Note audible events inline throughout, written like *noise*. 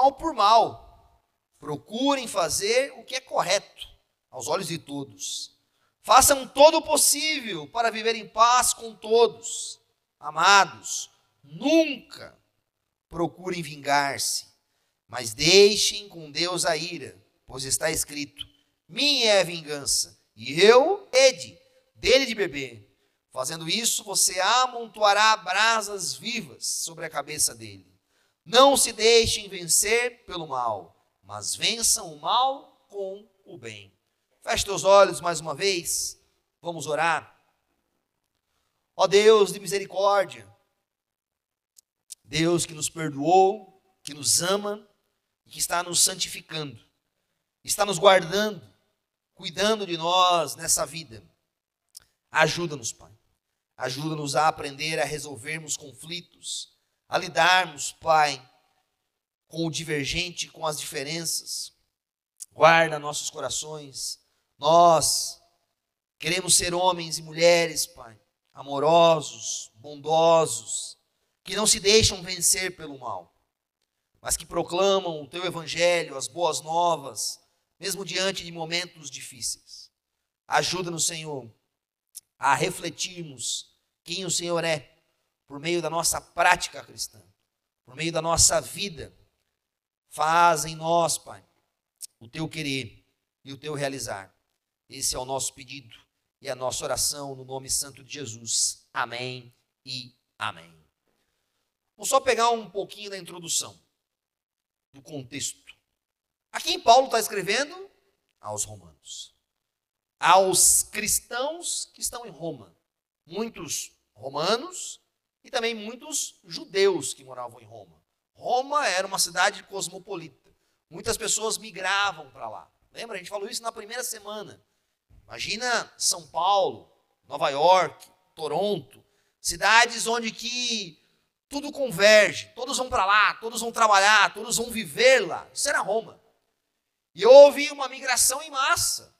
mal por mal. Procurem fazer o que é correto aos olhos de todos. Façam todo o possível para viver em paz com todos. Amados, nunca procurem vingar-se, mas deixem com Deus a ira, pois está escrito: Minha é a vingança, e eu, Ede, dele de beber. Fazendo isso, você amontoará brasas vivas sobre a cabeça dele. Não se deixem vencer pelo mal, mas vençam o mal com o bem. Feche teus olhos mais uma vez. Vamos orar. Ó Deus de misericórdia, Deus que nos perdoou, que nos ama e que está nos santificando, está nos guardando, cuidando de nós nessa vida. Ajuda-nos, Pai. Ajuda-nos a aprender a resolvermos conflitos, a lidarmos, Pai, com o divergente, com as diferenças. Guarda nossos corações. Nós queremos ser homens e mulheres, Pai, amorosos, bondosos, que não se deixam vencer pelo mal, mas que proclamam o teu evangelho, as boas novas, mesmo diante de momentos difíceis. Ajuda-nos, Senhor, a refletirmos quem o Senhor é por meio da nossa prática cristã, por meio da nossa vida. Faz em nós, Pai, o teu querer e o teu realizar. Esse é o nosso pedido e a nossa oração no nome santo de Jesus. Amém e amém. Vou só pegar um pouquinho da introdução, do contexto. A quem Paulo está escrevendo? Aos romanos. Aos cristãos que estão em Roma. Muitos romanos e também muitos judeus que moravam em Roma. Roma era uma cidade cosmopolita. Muitas pessoas migravam para lá. Lembra? A gente falou isso na primeira semana. Imagina São Paulo, Nova York, Toronto, cidades onde que tudo converge, todos vão para lá, todos vão trabalhar, todos vão viver lá. Isso era Roma. E houve uma migração em massa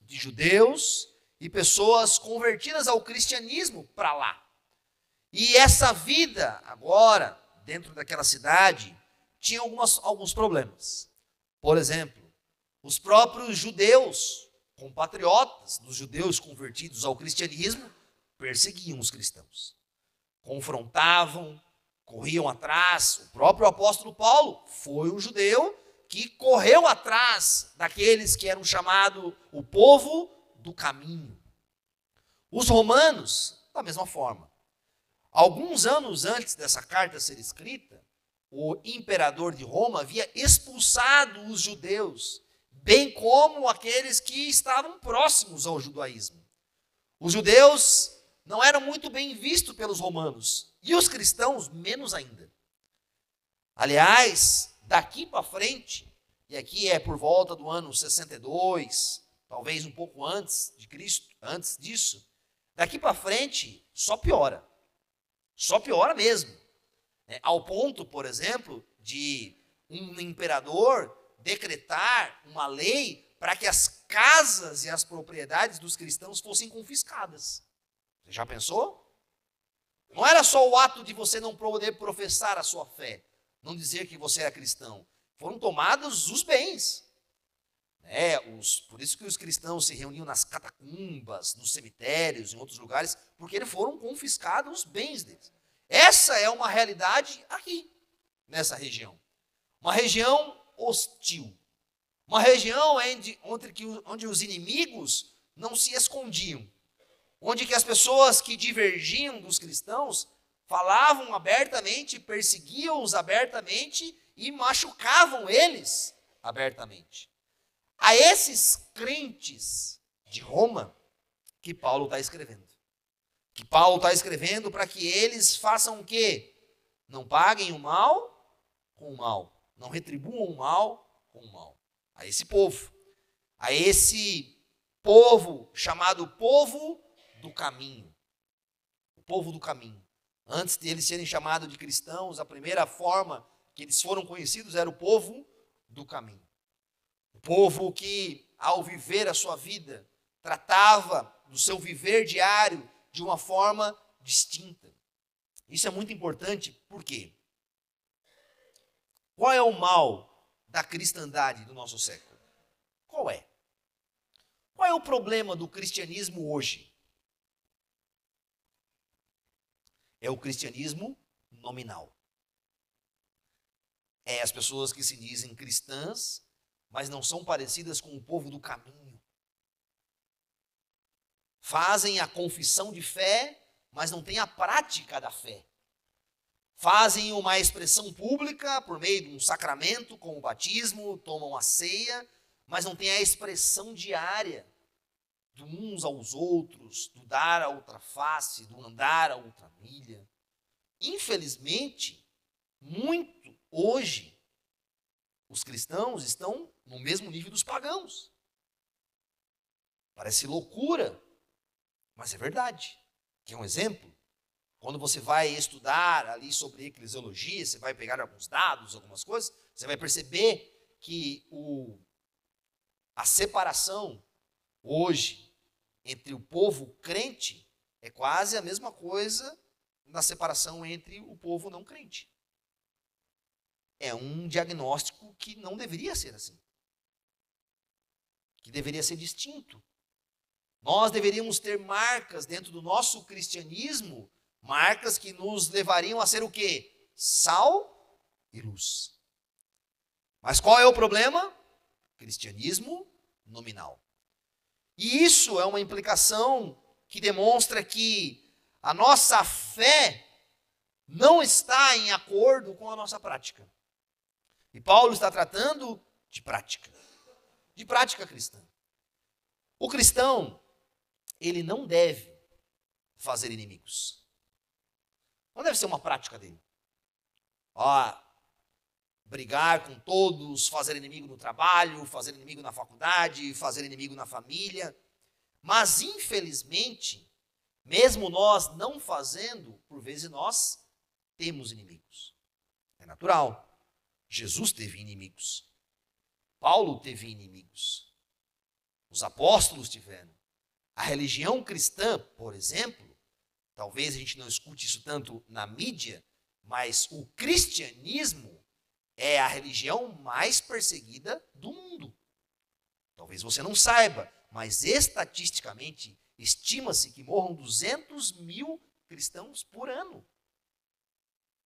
de judeus e pessoas convertidas ao cristianismo para lá. E essa vida, agora, dentro daquela cidade, tinha algumas, alguns problemas. Por exemplo, os próprios judeus, compatriotas dos judeus convertidos ao cristianismo, perseguiam os cristãos confrontavam, corriam atrás. O próprio apóstolo Paulo foi um judeu que correu atrás daqueles que eram chamados o povo do caminho. Os romanos, da mesma forma. Alguns anos antes dessa carta ser escrita, o imperador de Roma havia expulsado os judeus, bem como aqueles que estavam próximos ao judaísmo. Os judeus não eram muito bem vistos pelos romanos, e os cristãos menos ainda. Aliás, daqui para frente, e aqui é por volta do ano 62, talvez um pouco antes de Cristo, antes disso, daqui para frente só piora. Só piora mesmo. É, ao ponto, por exemplo, de um imperador decretar uma lei para que as casas e as propriedades dos cristãos fossem confiscadas. Você já pensou? Não era só o ato de você não poder professar a sua fé, não dizer que você era cristão. Foram tomados os bens. É, os, por isso que os cristãos se reuniam nas catacumbas, nos cemitérios, em outros lugares, porque foram confiscados os bens deles. Essa é uma realidade aqui, nessa região. Uma região hostil. Uma região onde, onde, os inimigos não se escondiam onde que as pessoas que divergiam dos cristãos falavam abertamente, perseguiam-os abertamente e machucavam eles abertamente. A esses crentes de Roma que Paulo está escrevendo. Que Paulo está escrevendo para que eles façam o quê? Não paguem o mal com o mal. Não retribuam o mal com o mal. A esse povo. A esse povo chamado povo do caminho. O povo do caminho. Antes de eles serem chamados de cristãos, a primeira forma que eles foram conhecidos era o povo do caminho. Povo que, ao viver a sua vida, tratava do seu viver diário de uma forma distinta. Isso é muito importante, por quê? Qual é o mal da cristandade do nosso século? Qual é? Qual é o problema do cristianismo hoje? É o cristianismo nominal. É as pessoas que se dizem cristãs, mas não são parecidas com o povo do caminho. Fazem a confissão de fé, mas não têm a prática da fé. Fazem uma expressão pública por meio de um sacramento, como o batismo, tomam a ceia, mas não têm a expressão diária do uns aos outros, do dar a outra face, do andar a outra milha. Infelizmente, muito hoje, os cristãos estão no mesmo nível dos pagãos. Parece loucura, mas é verdade. Que é um exemplo. Quando você vai estudar ali sobre eclesiologia, você vai pegar alguns dados, algumas coisas, você vai perceber que o, a separação hoje entre o povo crente é quase a mesma coisa na separação entre o povo não crente. É um diagnóstico que não deveria ser assim. Que deveria ser distinto. Nós deveríamos ter marcas dentro do nosso cristianismo, marcas que nos levariam a ser o quê? Sal e luz. Mas qual é o problema? Cristianismo nominal. E isso é uma implicação que demonstra que a nossa fé não está em acordo com a nossa prática. E Paulo está tratando de prática, de prática cristã. O cristão, ele não deve fazer inimigos. Não deve ser uma prática dele. Ó, brigar com todos, fazer inimigo no trabalho, fazer inimigo na faculdade, fazer inimigo na família. Mas, infelizmente, mesmo nós não fazendo, por vezes nós temos inimigos. É natural. Jesus teve inimigos. Paulo teve inimigos. Os apóstolos tiveram. A religião cristã, por exemplo, talvez a gente não escute isso tanto na mídia, mas o cristianismo é a religião mais perseguida do mundo. Talvez você não saiba, mas estatisticamente estima-se que morram 200 mil cristãos por ano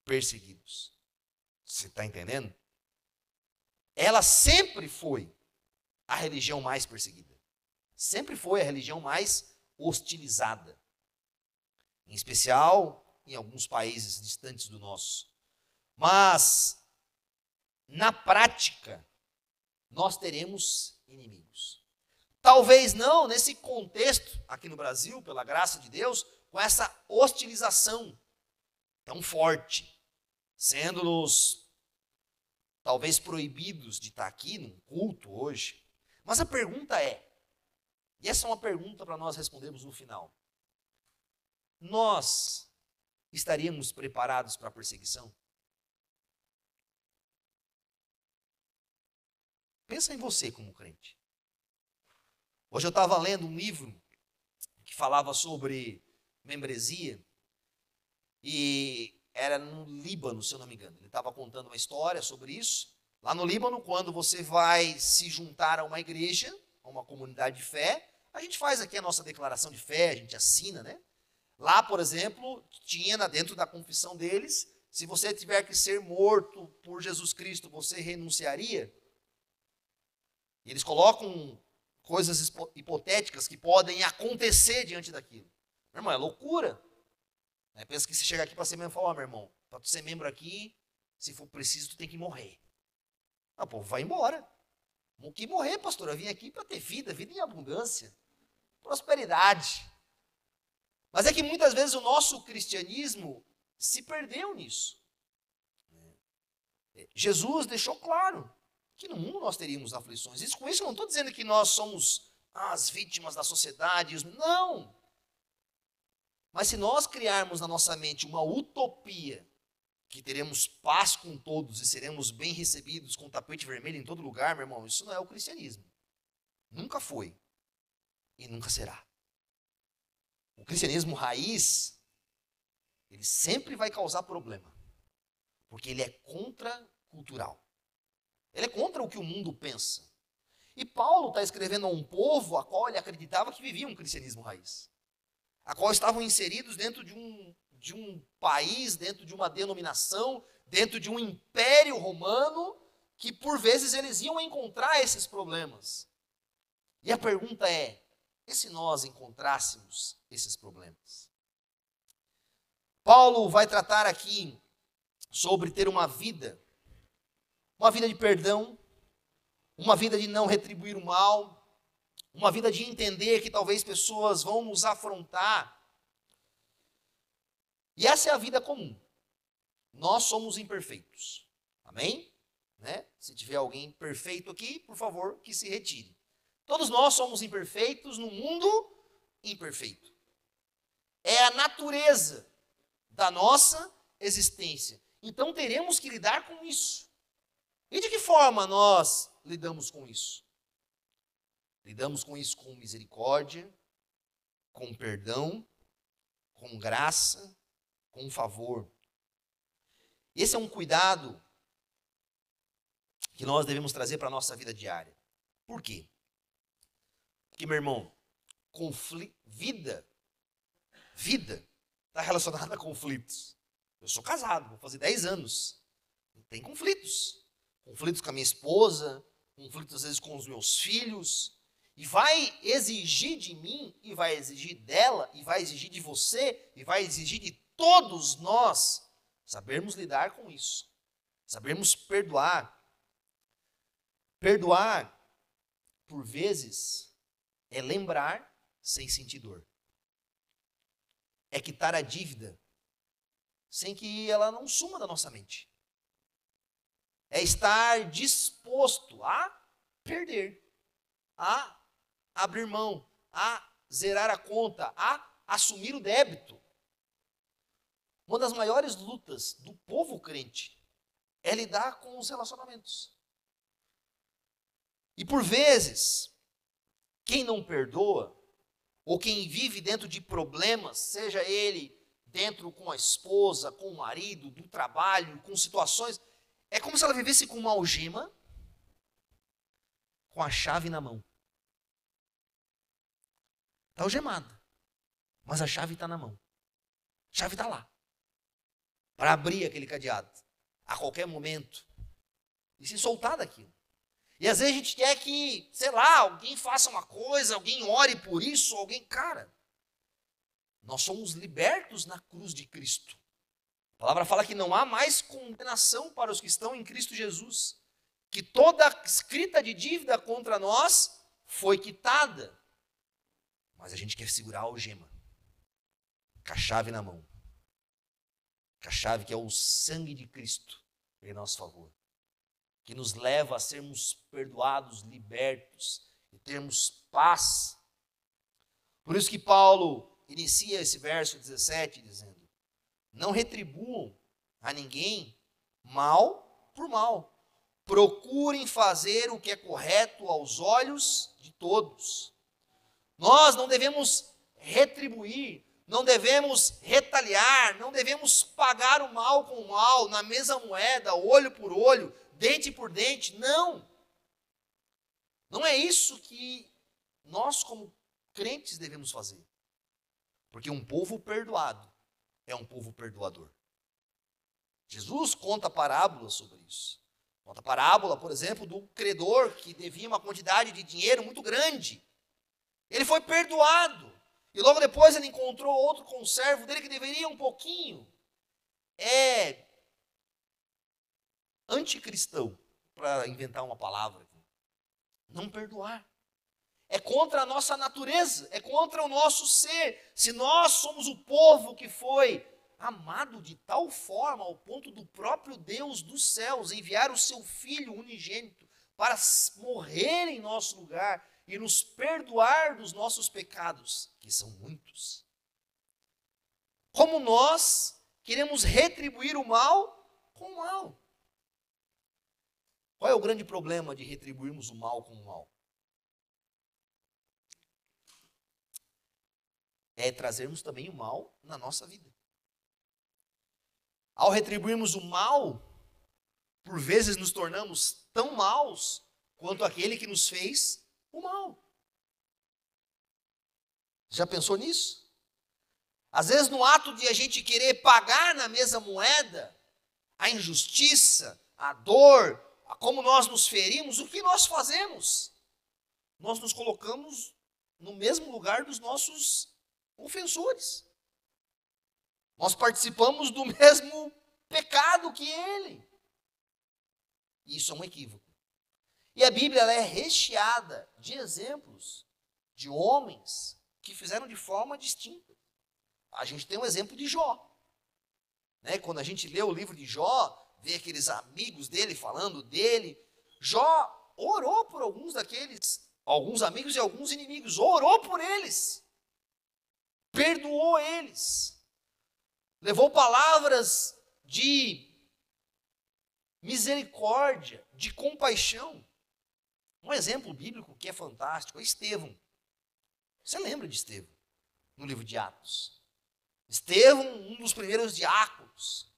perseguidos. Você está entendendo? Ela sempre foi a religião mais perseguida. Sempre foi a religião mais hostilizada. Em especial em alguns países distantes do nosso. Mas, na prática, nós teremos inimigos. Talvez não nesse contexto aqui no Brasil, pela graça de Deus, com essa hostilização tão forte, sendo-nos talvez proibidos de estar aqui num culto hoje. Mas a pergunta é, e essa é uma pergunta para nós respondermos no final: nós estaríamos preparados para a perseguição? Pensa em você como crente. Hoje eu estava lendo um livro que falava sobre membresia e era no Líbano, se eu não me engano. Ele estava contando uma história sobre isso. Lá no Líbano, quando você vai se juntar a uma igreja, a uma comunidade de fé, a gente faz aqui a nossa declaração de fé, a gente assina, né? Lá, por exemplo, tinha dentro da confissão deles, se você tiver que ser morto por Jesus Cristo, você renunciaria? E eles colocam coisas hipotéticas que podem acontecer diante daquilo. Meu irmão, é loucura. É, pensa que você chega aqui para ser membro e fala, oh, meu irmão, para tu ser membro aqui, se for preciso, tu tem que morrer. Ah, pô, vai embora. O que morrer, pastor? Eu vim aqui para ter vida, vida em abundância, prosperidade. Mas é que muitas vezes o nosso cristianismo se perdeu nisso. É, Jesus deixou claro que no mundo nós teríamos aflições. Isso, com isso, eu não estou dizendo que nós somos as vítimas da sociedade. Não. Mas se nós criarmos na nossa mente uma utopia que teremos paz com todos e seremos bem recebidos com tapete vermelho em todo lugar, meu irmão, isso não é o cristianismo. Nunca foi e nunca será. O cristianismo raiz, ele sempre vai causar problema, porque ele é contracultural. Ele é contra o que o mundo pensa. E Paulo está escrevendo a um povo a qual ele acreditava que vivia um cristianismo raiz, a qual estavam inseridos dentro de um, de um país, dentro de uma denominação, dentro de um império romano, que por vezes eles iam encontrar esses problemas. E a pergunta é: e se nós encontrássemos esses problemas? Paulo vai tratar aqui sobre ter uma vida, uma vida de perdão, uma vida de não retribuir o mal, uma vida de entender que talvez pessoas vão nos afrontar. E essa é a vida comum. Nós somos imperfeitos. Amém? Né? Se tiver alguém perfeito aqui, por favor, que se retire. Todos nós somos imperfeitos no mundo imperfeito. É a natureza da nossa existência. Então teremos que lidar com isso. E de que forma nós lidamos com isso? Lidamos com isso com misericórdia, com perdão, com graça, com favor. Esse é um cuidado que nós devemos trazer para a nossa vida diária. Por quê? Porque, meu irmão, vida, vida está relacionada a conflitos. Eu sou casado, vou fazer 10 anos. Tem conflitos conflitos com a minha esposa, conflitos às vezes com os meus filhos, e vai exigir de mim, e vai exigir dela, e vai exigir de você, e vai exigir de todos nós sabermos lidar com isso, sabermos perdoar. Perdoar, por vezes, é lembrar sem sentir dor. É quitar a dívida sem que ela não suma da nossa mente é estar disposto a perder, a abrir mão, a zerar a conta, a assumir o débito. Uma das maiores lutas do povo crente é lidar com os relacionamentos. E por vezes, quem não perdoa, ou quem vive dentro de problemas, seja ele dentro com a esposa, com o marido, do trabalho, com situações, é como se ela vivesse com uma algema, com a chave na mão. Está algemada, mas a chave está na mão. A chave está lá, para abrir aquele cadeado, a qualquer momento, e se soltar daquilo. E às vezes a gente quer que, sei lá, alguém faça uma coisa, alguém ore por isso, alguém, cara. Nós somos libertos na cruz de Cristo. A palavra fala que não há mais condenação para os que estão em Cristo Jesus, que toda escrita de dívida contra nós foi quitada. Mas a gente quer segurar a algema, com a chave na mão, com a chave que é o sangue de Cristo em nosso favor, que nos leva a sermos perdoados, libertos e termos paz. Por isso que Paulo inicia esse verso 17 dizendo: não retribuam a ninguém mal por mal. Procurem fazer o que é correto aos olhos de todos. Nós não devemos retribuir, não devemos retaliar, não devemos pagar o mal com o mal, na mesma moeda, olho por olho, dente por dente. Não. Não é isso que nós, como crentes, devemos fazer. Porque um povo perdoado é um povo perdoador. Jesus conta parábolas sobre isso. Conta parábola, por exemplo, do credor que devia uma quantidade de dinheiro muito grande. Ele foi perdoado. E logo depois ele encontrou outro conservo dele que deveria um pouquinho. É anticristão, para inventar uma palavra. Não perdoar é contra a nossa natureza, é contra o nosso ser. Se nós somos o povo que foi amado de tal forma, ao ponto do próprio Deus dos céus enviar o seu Filho unigênito para morrer em nosso lugar e nos perdoar dos nossos pecados, que são muitos. Como nós queremos retribuir o mal com o mal. Qual é o grande problema de retribuirmos o mal com o mal? é trazermos também o mal na nossa vida. Ao retribuirmos o mal por vezes nos tornamos tão maus quanto aquele que nos fez o mal. Já pensou nisso? Às vezes, no ato de a gente querer pagar na mesma moeda a injustiça, a dor, a como nós nos ferimos, o que nós fazemos? Nós nos colocamos no mesmo lugar dos nossos ofensores. Nós participamos do *laughs* mesmo pecado que ele. Isso é um equívoco. E a Bíblia é recheada de exemplos de homens que fizeram de forma distinta. A gente tem um exemplo de Jó. Né? Quando a gente lê o livro de Jó, vê aqueles amigos dele falando dele. Jó orou por alguns daqueles, alguns amigos e alguns inimigos, orou por eles, perdoou eles, levou palavras de misericórdia, de compaixão. Um exemplo bíblico que é fantástico é Estevão. Você lembra de Estevão no livro de Atos? Estevão, um dos primeiros diáconos,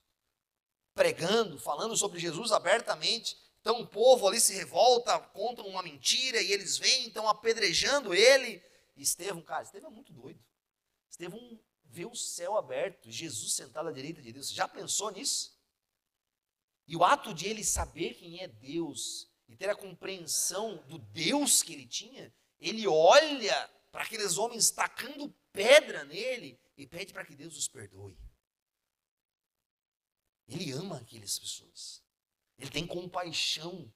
pregando, falando sobre Jesus abertamente. Então o povo ali se revolta, contam uma mentira e eles vêm, então apedrejando ele. Estevão, cara, Estevão é muito doido. Estevão vê o céu aberto, Jesus sentado à direita de Deus. Você já pensou nisso? E o ato de ele saber quem é Deus e ter a compreensão do Deus que ele tinha, ele olha para aqueles homens tacando pedra nele e pede para que Deus os perdoe. Ele ama aquelas pessoas. Ele tem compaixão.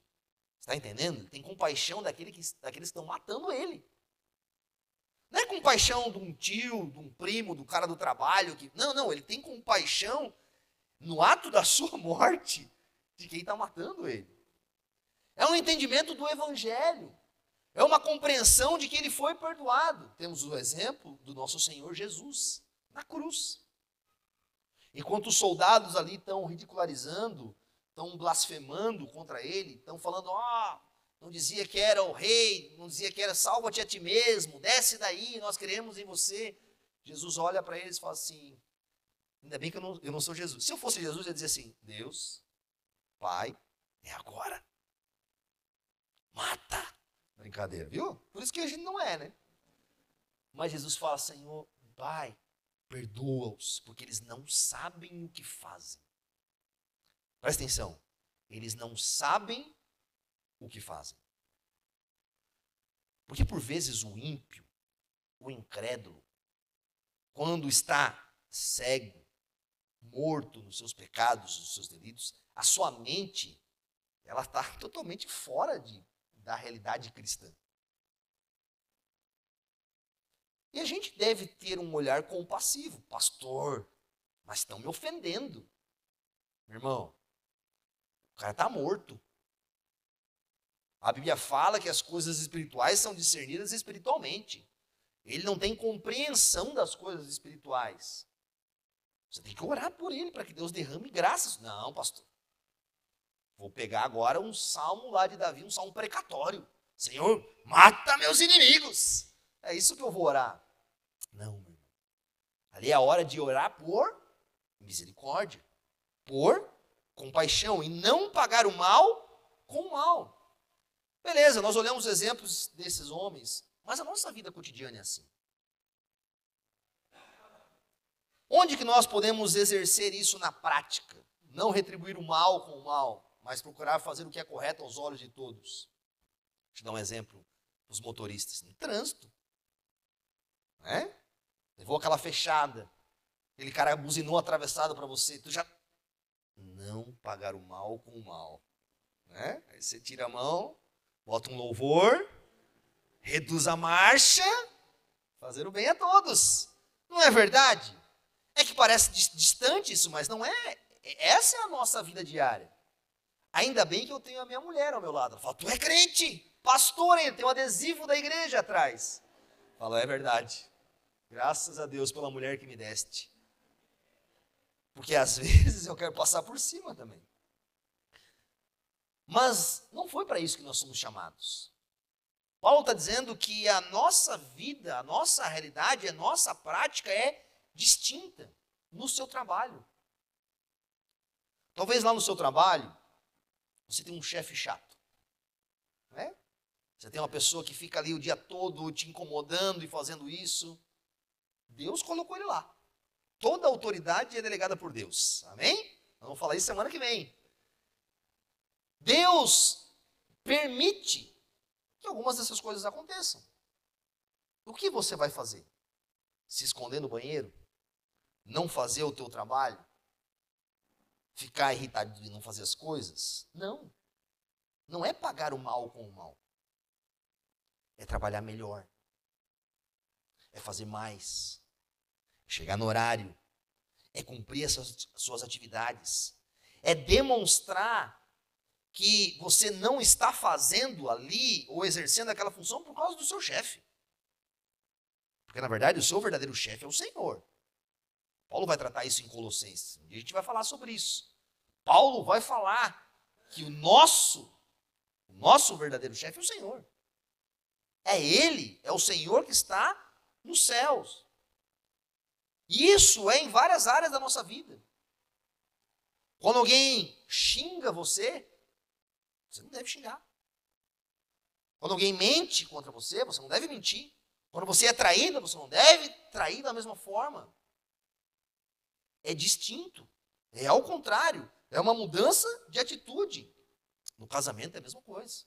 Está entendendo? Ele tem compaixão daquele que, daqueles que estão matando ele. Não é compaixão de um tio, de um primo, do cara do trabalho. Que, não, não, ele tem compaixão no ato da sua *laughs* morte de quem está matando ele. É um entendimento do Evangelho. É uma compreensão de que ele foi perdoado. Temos o exemplo do nosso Senhor Jesus na cruz. Enquanto os soldados ali estão ridicularizando, estão blasfemando contra ele, estão falando: ó, oh, não dizia que era o rei, não dizia que era salva-te a ti mesmo, desce daí, nós queremos em você. Jesus olha para eles e fala assim: ainda bem que eu não, eu não sou Jesus. Se eu fosse Jesus, eu ia dizer assim: Deus, Pai, é agora. Mata. Brincadeira, viu? Por isso que a gente não é, né? Mas Jesus fala: Senhor, Pai, perdoa-os, porque eles não sabem o que fazem. Presta atenção. Eles não sabem o que fazem. Porque por vezes o ímpio, o incrédulo, quando está cego, morto nos seus pecados, nos seus delitos, a sua mente ela está totalmente fora de, da realidade cristã. E a gente deve ter um olhar compassivo. Pastor, mas estão me ofendendo. Meu irmão, o cara está morto. A Bíblia fala que as coisas espirituais são discernidas espiritualmente. Ele não tem compreensão das coisas espirituais. Você tem que orar por ele para que Deus derrame graças. Não, pastor. Vou pegar agora um salmo lá de Davi, um salmo precatório. Senhor, mata meus inimigos. É isso que eu vou orar. Não, meu irmão. Ali é a hora de orar por misericórdia, por compaixão e não pagar o mal com o mal. Beleza, nós olhamos exemplos desses homens, mas a nossa vida cotidiana é assim. Onde que nós podemos exercer isso na prática? Não retribuir o mal com o mal, mas procurar fazer o que é correto aos olhos de todos. Deixa eu dar um exemplo os motoristas. No trânsito. Né? Levou aquela fechada. Aquele cara buzinou atravessado para você. Tu já. Não pagar o mal com o mal. Né? Aí você tira a mão, bota um louvor, reduz a marcha, fazer o bem a todos. Não é verdade? É que parece distante isso, mas não é. Essa é a nossa vida diária. Ainda bem que eu tenho a minha mulher ao meu lado. Ela fala, tu é crente, pastor, hein? tem um adesivo da igreja atrás. Fala, é verdade. Graças a Deus pela mulher que me deste. Porque às *laughs* vezes eu quero passar por cima também. Mas não foi para isso que nós somos chamados. Paulo está dizendo que a nossa vida, a nossa realidade, a nossa prática é distinta no seu trabalho. Talvez lá no seu trabalho, você tem um chefe chato. Não é? Você tem uma pessoa que fica ali o dia todo te incomodando e fazendo isso. Deus colocou ele lá. Toda autoridade é delegada por Deus. Amém? Vamos falar isso semana que vem. Deus permite que algumas dessas coisas aconteçam. O que você vai fazer? Se esconder no banheiro? Não fazer o teu trabalho? Ficar irritado e não fazer as coisas? Não. Não é pagar o mal com o mal. É trabalhar melhor. É fazer mais. É chegar no horário. É cumprir essas suas atividades. É demonstrar que você não está fazendo ali ou exercendo aquela função por causa do seu chefe. Porque, na verdade, o seu verdadeiro chefe é o Senhor. Paulo vai tratar isso em Colossenses. A gente vai falar sobre isso. Paulo vai falar que o nosso, o nosso verdadeiro chefe é o Senhor. É Ele, é o Senhor que está nos céus. Isso é em várias áreas da nossa vida. Quando alguém xinga você, você não deve xingar. Quando alguém mente contra você, você não deve mentir. Quando você é traída, você não deve trair da mesma forma. É distinto. É ao contrário. É uma mudança de atitude. No casamento é a mesma coisa.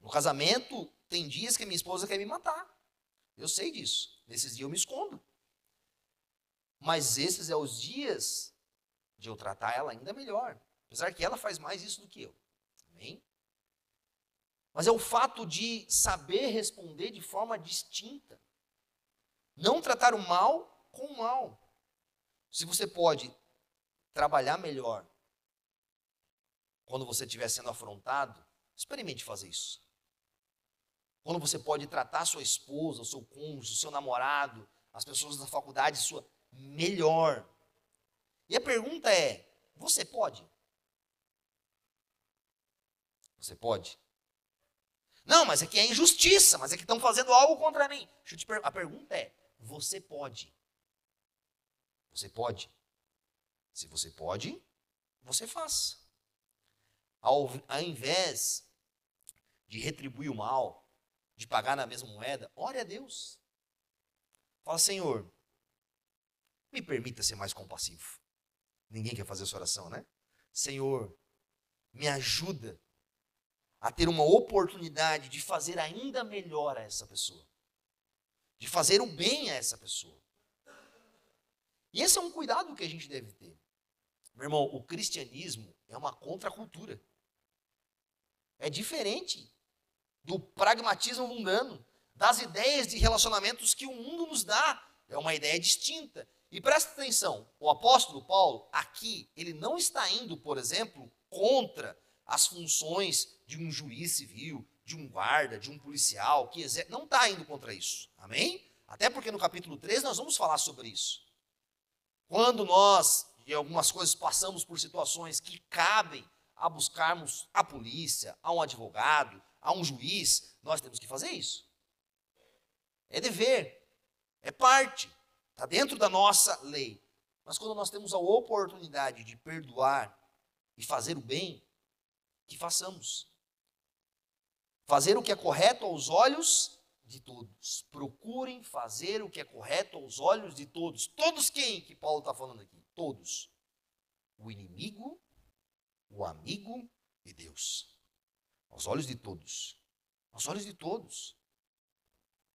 No casamento, tem dias que minha esposa quer me matar. Eu sei disso. Nesses dias eu me escondo. Mas esses são é os dias de eu tratar ela ainda melhor. Apesar que ela faz mais isso do que eu. Amém? Mas é o fato de saber responder de forma distinta. Não tratar o mal com o mal. Se você pode trabalhar melhor quando você estiver sendo afrontado, experimente fazer isso. Quando você pode tratar sua esposa, seu cônjuge, seu namorado, as pessoas da faculdade sua melhor. E a pergunta é: você pode? Você pode? Não, mas é que é injustiça, mas é que estão fazendo algo contra mim. a pergunta é: você pode? Você pode? Se você pode, você faz. Ao, ao invés de retribuir o mal, de pagar na mesma moeda, ore a Deus. Fala, Senhor, me permita ser mais compassivo. Ninguém quer fazer essa oração, né? Senhor, me ajuda a ter uma oportunidade de fazer ainda melhor a essa pessoa, de fazer o bem a essa pessoa. E esse é um cuidado que a gente deve ter. Meu irmão, o cristianismo é uma contracultura. É diferente do pragmatismo mundano, das ideias de relacionamentos que o mundo nos dá. É uma ideia distinta. E presta atenção, o apóstolo Paulo, aqui, ele não está indo, por exemplo, contra as funções de um juiz civil, de um guarda, de um policial, que exer... não está indo contra isso. Amém? Até porque no capítulo 3 nós vamos falar sobre isso. Quando nós, em algumas coisas, passamos por situações que cabem a buscarmos a polícia, a um advogado, a um juiz, nós temos que fazer isso. É dever, é parte, está dentro da nossa lei. Mas quando nós temos a oportunidade de perdoar e fazer o bem, que façamos. Fazer o que é correto aos olhos de todos. Procurem fazer o que é correto aos olhos de todos. Todos quem que Paulo está falando aqui? Todos. O inimigo, o amigo e Deus. Aos olhos de todos. Aos olhos de todos.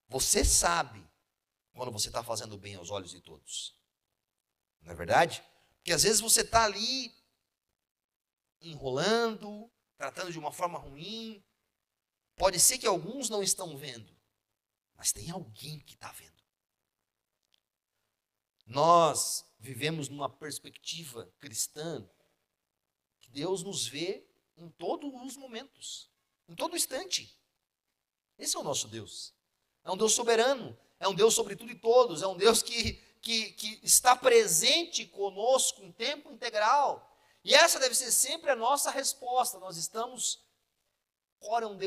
Você sabe quando você está fazendo bem aos olhos de todos. Não é verdade? Porque às vezes você está ali enrolando, tratando de uma forma ruim. Pode ser que alguns não estão vendo, mas tem alguém que está vendo. Nós vivemos numa perspectiva cristã que Deus nos vê em todos os momentos, em todo instante. Esse é o nosso Deus. É um Deus soberano, é um Deus sobre tudo e todos, é um Deus que, que, que está presente conosco em tempo integral. E essa deve ser sempre a nossa resposta. Nós estamos,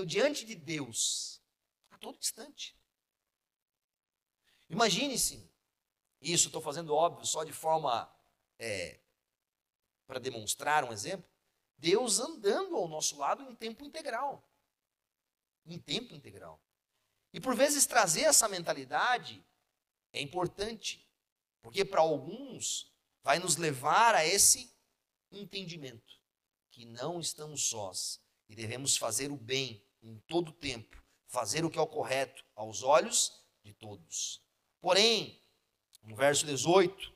diante de Deus, a todo instante. Imagine-se, isso estou fazendo óbvio, só de forma é, para demonstrar um exemplo. Deus andando ao nosso lado em tempo integral. Em tempo integral. E por vezes trazer essa mentalidade é importante, porque para alguns vai nos levar a esse entendimento que não estamos sós e devemos fazer o bem em todo o tempo, fazer o que é o correto aos olhos de todos. Porém, no verso 18,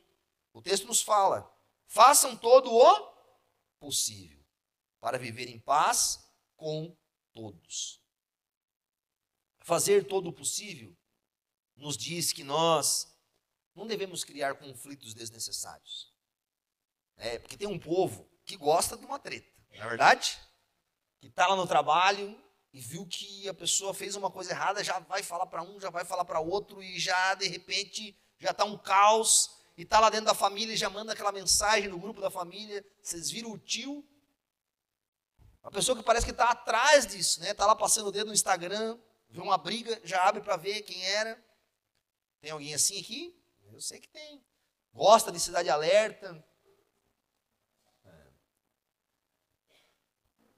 o texto nos fala: façam todo o possível para viver em paz com todos. Fazer todo o possível nos diz que nós não devemos criar conflitos desnecessários. É, porque tem um povo que gosta de uma treta, não é verdade? Que está lá no trabalho e viu que a pessoa fez uma coisa errada, já vai falar para um, já vai falar para outro, e já de repente já está um caos, e está lá dentro da família já manda aquela mensagem no grupo da família. Vocês viram o tio uma pessoa que parece que está atrás disso, né? Está lá passando o dedo no Instagram, vê uma briga, já abre para ver quem era. Tem alguém assim aqui? Eu sei que tem. Gosta de cidade alerta. É.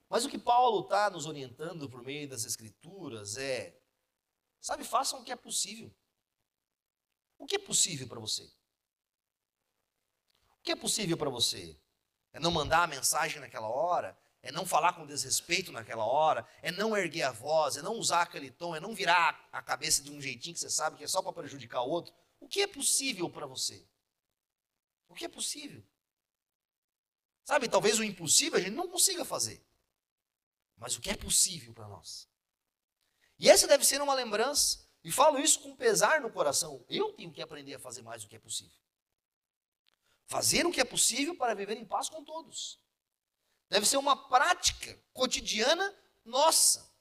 Mas o que Paulo está nos orientando por meio das Escrituras é, sabe, façam o que é possível. O que é possível para você? O que é possível para você? É não mandar a mensagem naquela hora? é não falar com desrespeito naquela hora, é não erguer a voz, é não usar aquele tom, é não virar a cabeça de um jeitinho que você sabe que é só para prejudicar o outro. O que é possível para você? O que é possível? Sabe, talvez o impossível a gente não consiga fazer. Mas o que é possível para nós? E essa deve ser uma lembrança. E falo isso com pesar no coração. Eu tenho que aprender a fazer mais o que é possível. Fazer o que é possível para viver em paz com todos. Deve ser uma prática cotidiana nossa.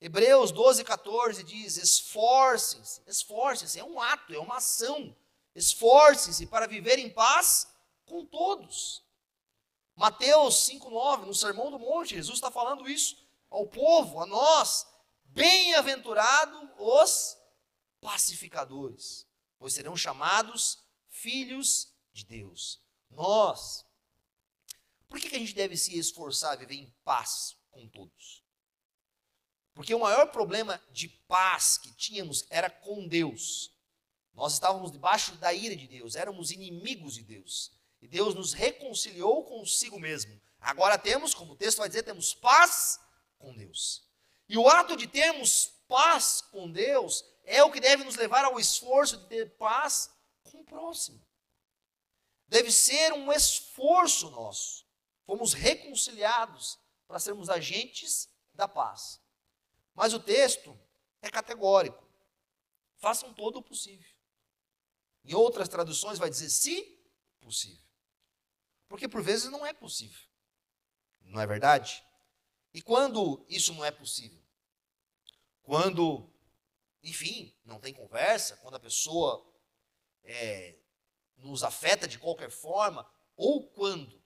Hebreus 12, 14 diz: esforcem-se, esforcem-se, é um ato, é uma ação. Esforcem-se para viver em paz com todos. Mateus 5,9, no Sermão do Monte, Jesus está falando isso ao povo, a nós. Bem-aventurados os pacificadores, pois serão chamados filhos de Deus. Nós por que, que a gente deve se esforçar a viver em paz com todos? Porque o maior problema de paz que tínhamos era com Deus. Nós estávamos debaixo da ira de Deus, éramos inimigos de Deus. E Deus nos reconciliou consigo mesmo. Agora temos, como o texto vai dizer, temos paz com Deus. E o ato de termos paz com Deus é o que deve nos levar ao esforço de ter paz com o próximo. Deve ser um esforço nosso. Fomos reconciliados para sermos agentes da paz. Mas o texto é categórico. Façam todo o possível. Em outras traduções vai dizer se possível. Porque por vezes não é possível. Não é verdade? E quando isso não é possível? Quando, enfim, não tem conversa, quando a pessoa é, nos afeta de qualquer forma, ou quando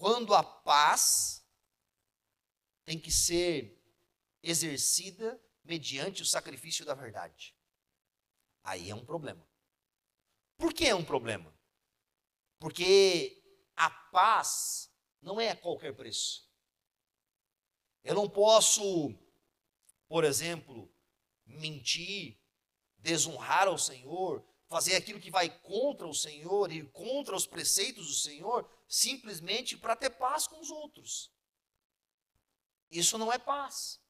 quando a paz tem que ser exercida mediante o sacrifício da verdade. Aí é um problema. Por que é um problema? Porque a paz não é a qualquer preço. Eu não posso, por exemplo, mentir, desonrar ao Senhor, fazer aquilo que vai contra o Senhor, ir contra os preceitos do Senhor, simplesmente para ter paz com os outros. Isso não é paz.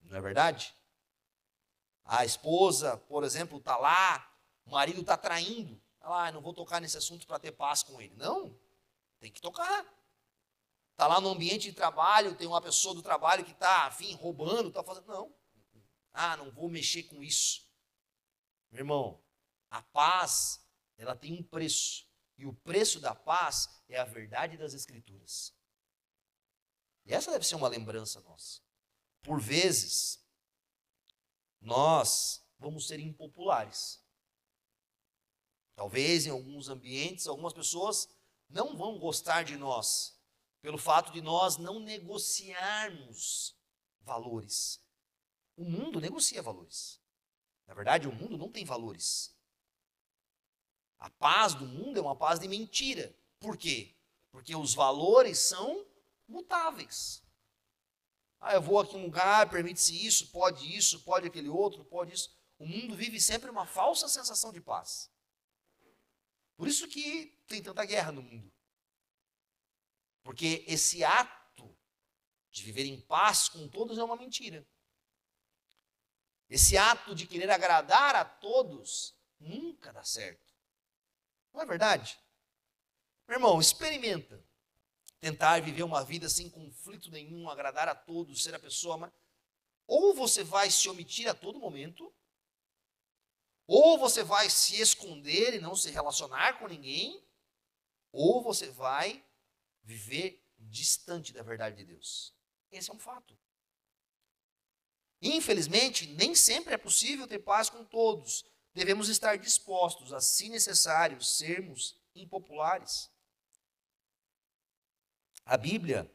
Não é verdade? A esposa, por exemplo, está lá, o marido está traindo. Ah, não vou tocar nesse assunto para ter paz com ele. Não, tem que tocar. Está lá no ambiente de trabalho, tem uma pessoa do trabalho que está, afim, roubando, está fazendo. Não. Ah, não vou mexer com isso. Meu irmão, a paz, ela tem um preço. E o preço da paz é a verdade das Escrituras. E essa deve ser uma lembrança nossa. Por vezes, nós vamos ser impopulares. Talvez em alguns ambientes, algumas pessoas não vão gostar de nós, pelo fato de nós não negociarmos valores. O mundo negocia valores. Na verdade, o mundo não tem valores. A paz do mundo é uma paz de mentira. Por quê? Porque os valores são mutáveis. Ah, eu vou aqui um lugar, permite-se isso, pode isso, pode aquele outro, pode isso. O mundo vive sempre uma falsa sensação de paz. Por isso que tem tanta guerra no mundo. Porque esse ato de viver em paz com todos é uma mentira. Esse ato de querer agradar a todos nunca dá certo. Não é verdade? Meu irmão, experimenta tentar viver uma vida sem conflito nenhum, agradar a todos, ser a pessoa mais. Ou você vai se omitir a todo momento, ou você vai se esconder e não se relacionar com ninguém, ou você vai viver distante da verdade de Deus. Esse é um fato. Infelizmente, nem sempre é possível ter paz com todos. Devemos estar dispostos a, se necessário, sermos impopulares. A Bíblia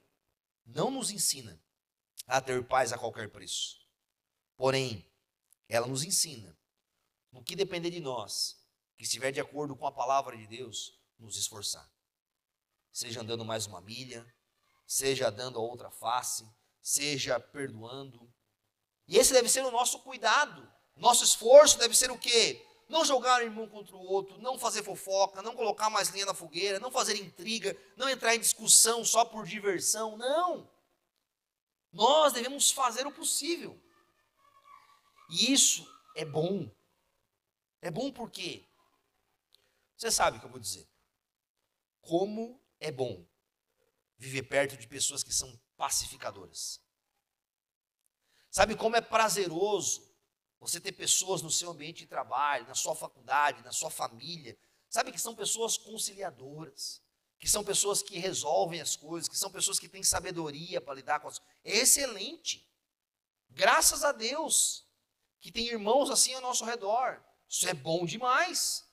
não nos ensina a ter paz a qualquer preço. Porém, ela nos ensina, no que depender de nós, que estiver de acordo com a palavra de Deus, nos esforçar seja andando mais uma milha, seja dando a outra face, seja perdoando. E esse deve ser o nosso cuidado. Nosso esforço deve ser o quê? Não jogar um irmão contra o outro, não fazer fofoca, não colocar mais linha na fogueira, não fazer intriga, não entrar em discussão só por diversão. Não! Nós devemos fazer o possível. E isso é bom. É bom por quê? Você sabe o que eu vou dizer. Como é bom viver perto de pessoas que são pacificadoras. Sabe como é prazeroso você ter pessoas no seu ambiente de trabalho, na sua faculdade, na sua família, sabe que são pessoas conciliadoras, que são pessoas que resolvem as coisas, que são pessoas que têm sabedoria para lidar com as coisas. É excelente. Graças a Deus que tem irmãos assim ao nosso redor. Isso é bom demais.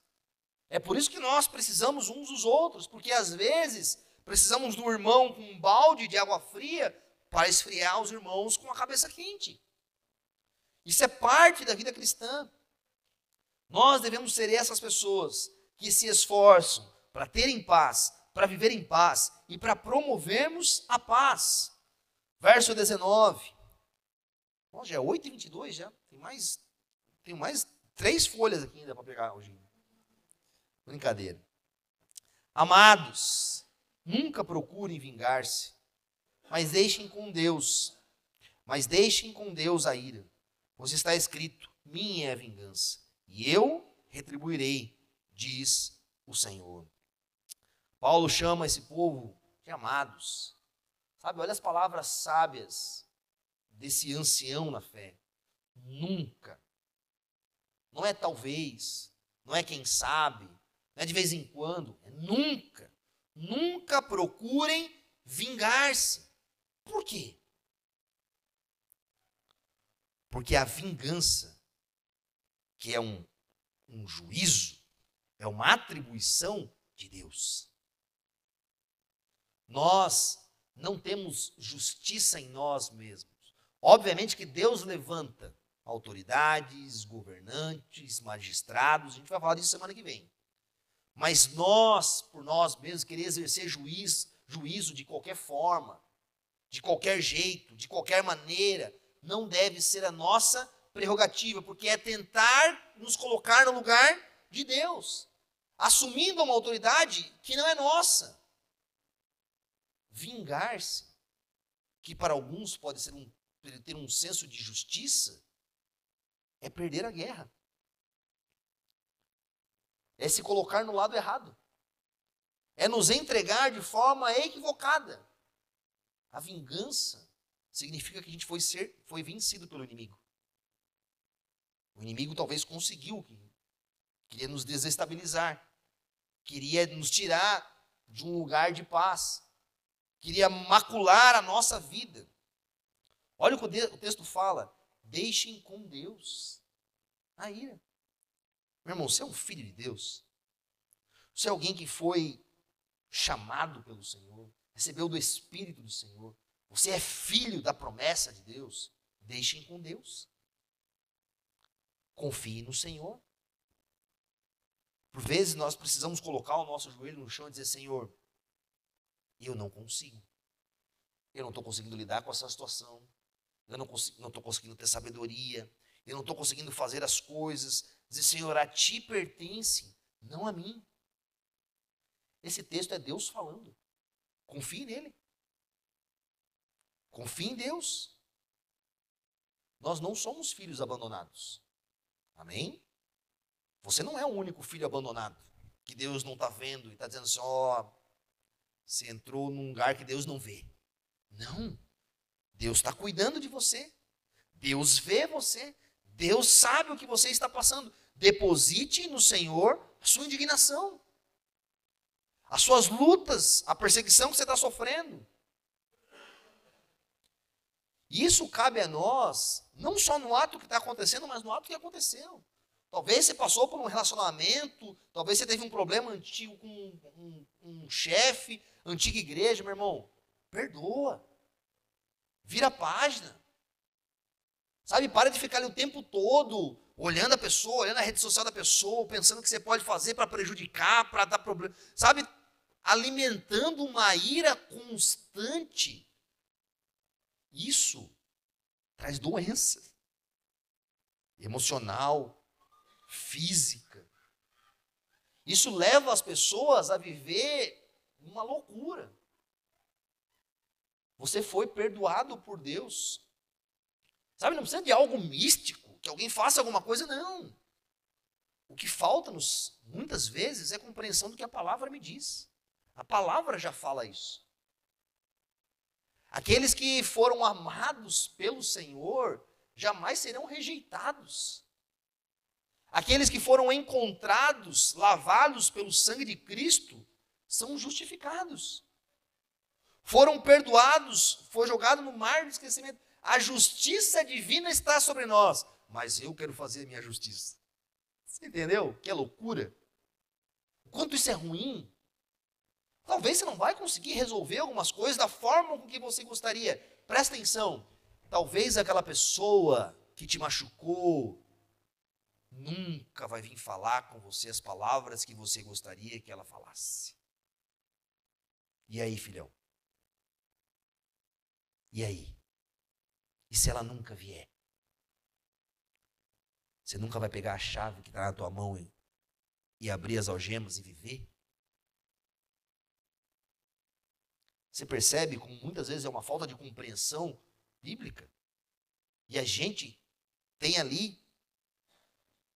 É por isso que nós precisamos uns dos outros, porque às vezes precisamos do irmão com um balde de água fria para esfriar os irmãos com a cabeça quente. Isso é parte da vida cristã. Nós devemos ser essas pessoas que se esforçam para terem paz, para viver em paz e para promovermos a paz. Verso 19. Bom, já é 8 e 22 já. Tem mais, tem mais três folhas aqui ainda para pegar hoje. Brincadeira. Amados, nunca procurem vingar-se, mas deixem com Deus. Mas deixem com Deus a ira. Pois está escrito: Minha é a vingança, e eu retribuirei, diz o Senhor. Paulo chama esse povo de amados. Sabe, olha as palavras sábias desse ancião na fé. Nunca. Não é talvez, não é quem sabe, não é de vez em quando, é nunca. Nunca procurem vingar-se. Por quê? Porque a vingança, que é um, um juízo, é uma atribuição de Deus. Nós não temos justiça em nós mesmos. Obviamente que Deus levanta autoridades, governantes, magistrados, a gente vai falar disso semana que vem. Mas nós, por nós mesmos, querer exercer juiz, juízo de qualquer forma, de qualquer jeito, de qualquer maneira, não deve ser a nossa prerrogativa, porque é tentar nos colocar no lugar de Deus, assumindo uma autoridade que não é nossa. Vingar-se, que para alguns pode ser um, ter um senso de justiça, é perder a guerra é se colocar no lado errado, é nos entregar de forma equivocada. A vingança significa que a gente foi, ser, foi vencido pelo inimigo. O inimigo talvez conseguiu, queria nos desestabilizar, queria nos tirar de um lugar de paz, queria macular a nossa vida. Olha o que o texto fala: deixem com Deus a ira. Meu irmão, você é um filho de Deus. Você é alguém que foi chamado pelo Senhor, recebeu do Espírito do Senhor. Você é filho da promessa de Deus. Deixem com Deus. Confie no Senhor. Por vezes nós precisamos colocar o nosso joelho no chão e dizer: Senhor, eu não consigo. eu não estou conseguindo lidar com essa situação, eu não estou conseguindo ter sabedoria, eu não estou conseguindo fazer as coisas. Dizer, Senhor, a ti pertence, não a mim. Esse texto é Deus falando. Confie nele. Confie em Deus. Nós não somos filhos abandonados. Amém? Você não é o único filho abandonado que Deus não está vendo e está dizendo assim: ó, oh, você entrou num lugar que Deus não vê. Não. Deus está cuidando de você. Deus vê você. Deus sabe o que você está passando. Deposite no Senhor a sua indignação, as suas lutas, a perseguição que você está sofrendo. Isso cabe a nós, não só no ato que está acontecendo, mas no ato que aconteceu. Talvez você passou por um relacionamento, talvez você teve um problema antigo com um, um, um chefe, antiga igreja, meu irmão. Perdoa. Vira a página. Sabe, para de ficar ali o tempo todo olhando a pessoa, olhando a rede social da pessoa, pensando o que você pode fazer para prejudicar, para dar problema. Sabe, alimentando uma ira constante. Isso traz doença emocional, física. Isso leva as pessoas a viver uma loucura. Você foi perdoado por Deus. Sabe, não precisa de algo místico, que alguém faça alguma coisa, não. O que falta-nos, muitas vezes, é compreensão do que a palavra me diz. A palavra já fala isso. Aqueles que foram amados pelo Senhor jamais serão rejeitados. Aqueles que foram encontrados, lavados pelo sangue de Cristo, são justificados. Foram perdoados, foi jogado no mar do esquecimento. A justiça divina está sobre nós, mas eu quero fazer a minha justiça. Você entendeu? Que loucura. Quanto isso é ruim. Talvez você não vai conseguir resolver algumas coisas da forma com que você gostaria. Presta atenção. Talvez aquela pessoa que te machucou nunca vai vir falar com você as palavras que você gostaria que ela falasse. E aí, filhão? E aí? E se ela nunca vier? Você nunca vai pegar a chave que está na tua mão e, e abrir as algemas e viver? Você percebe como muitas vezes é uma falta de compreensão bíblica? E a gente tem ali,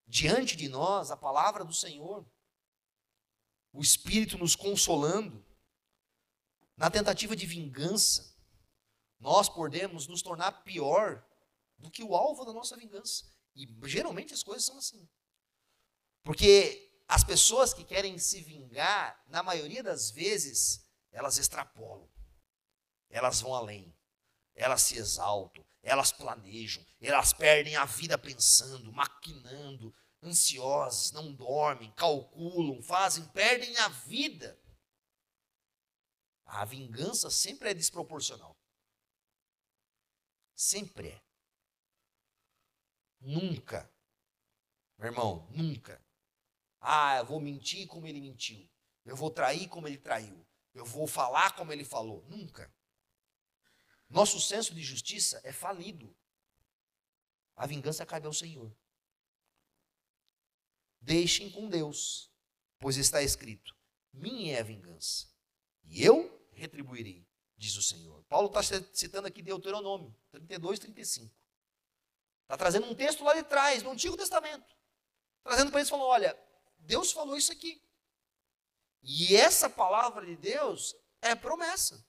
diante de nós, a palavra do Senhor, o Espírito nos consolando, na tentativa de vingança, nós podemos nos tornar pior do que o alvo da nossa vingança. E geralmente as coisas são assim. Porque as pessoas que querem se vingar, na maioria das vezes, elas extrapolam. Elas vão além. Elas se exaltam, elas planejam, elas perdem a vida pensando, maquinando, ansiosas, não dormem, calculam, fazem, perdem a vida. A vingança sempre é desproporcional. Sempre é. Nunca. Meu irmão, nunca. Ah, eu vou mentir como ele mentiu. Eu vou trair como ele traiu. Eu vou falar como ele falou. Nunca. Nosso senso de justiça é falido. A vingança cabe ao Senhor. Deixem com Deus, pois está escrito: Minha é a vingança, e eu retribuirei, diz o Senhor. Paulo está citando aqui Deuteronômio 32, 35. Está trazendo um texto lá de trás, no Antigo Testamento. Trazendo para eles, falando: olha, Deus falou isso aqui. E essa palavra de Deus é promessa.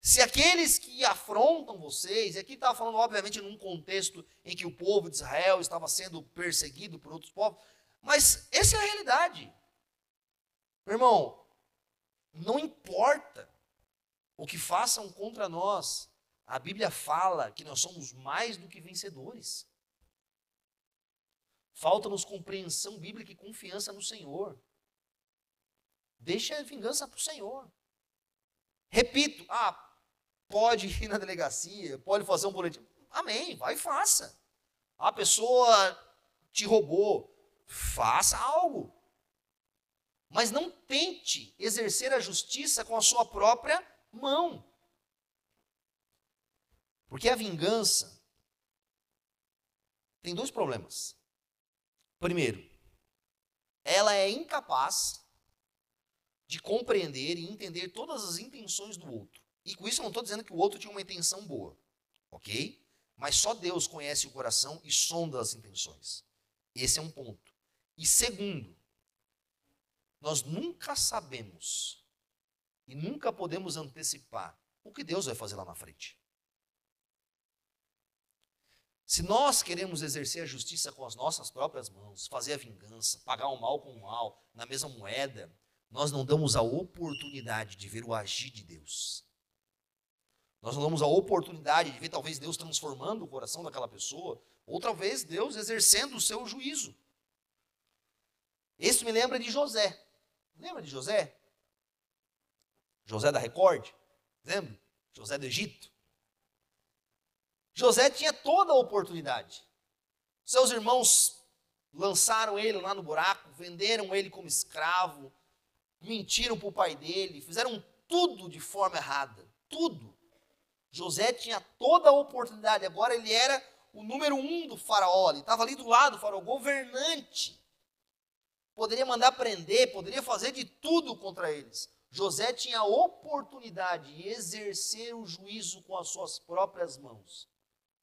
Se aqueles que afrontam vocês, e aqui está falando, obviamente, num contexto em que o povo de Israel estava sendo perseguido por outros povos, mas essa é a realidade. Irmão, não importa o que façam contra nós, a Bíblia fala que nós somos mais do que vencedores. Falta-nos compreensão bíblica e confiança no Senhor. Deixa a vingança para o Senhor. Repito, ah, pode ir na delegacia, pode fazer um boletim. Amém, vai e faça. A pessoa te roubou, faça algo. Mas não tente exercer a justiça com a sua própria mão. Porque a vingança tem dois problemas. Primeiro, ela é incapaz de compreender e entender todas as intenções do outro. E com isso eu não estou dizendo que o outro tinha uma intenção boa, ok? Mas só Deus conhece o coração e sonda as intenções. Esse é um ponto. E segundo, nós nunca sabemos e nunca podemos antecipar o que Deus vai fazer lá na frente. Se nós queremos exercer a justiça com as nossas próprias mãos, fazer a vingança, pagar o mal com o mal na mesma moeda, nós não damos a oportunidade de ver o agir de Deus. Nós não damos a oportunidade de ver talvez Deus transformando o coração daquela pessoa, ou talvez Deus exercendo o seu juízo. Isso me lembra de José. Lembra de José? José da Record? Lembra? José do Egito? José tinha toda a oportunidade. Seus irmãos lançaram ele lá no buraco, venderam ele como escravo, mentiram para o pai dele, fizeram tudo de forma errada. Tudo. José tinha toda a oportunidade, agora ele era o número um do faraó, ele estava ali do lado do faraó, governante. Poderia mandar prender, poderia fazer de tudo contra eles. José tinha a oportunidade de exercer o juízo com as suas próprias mãos.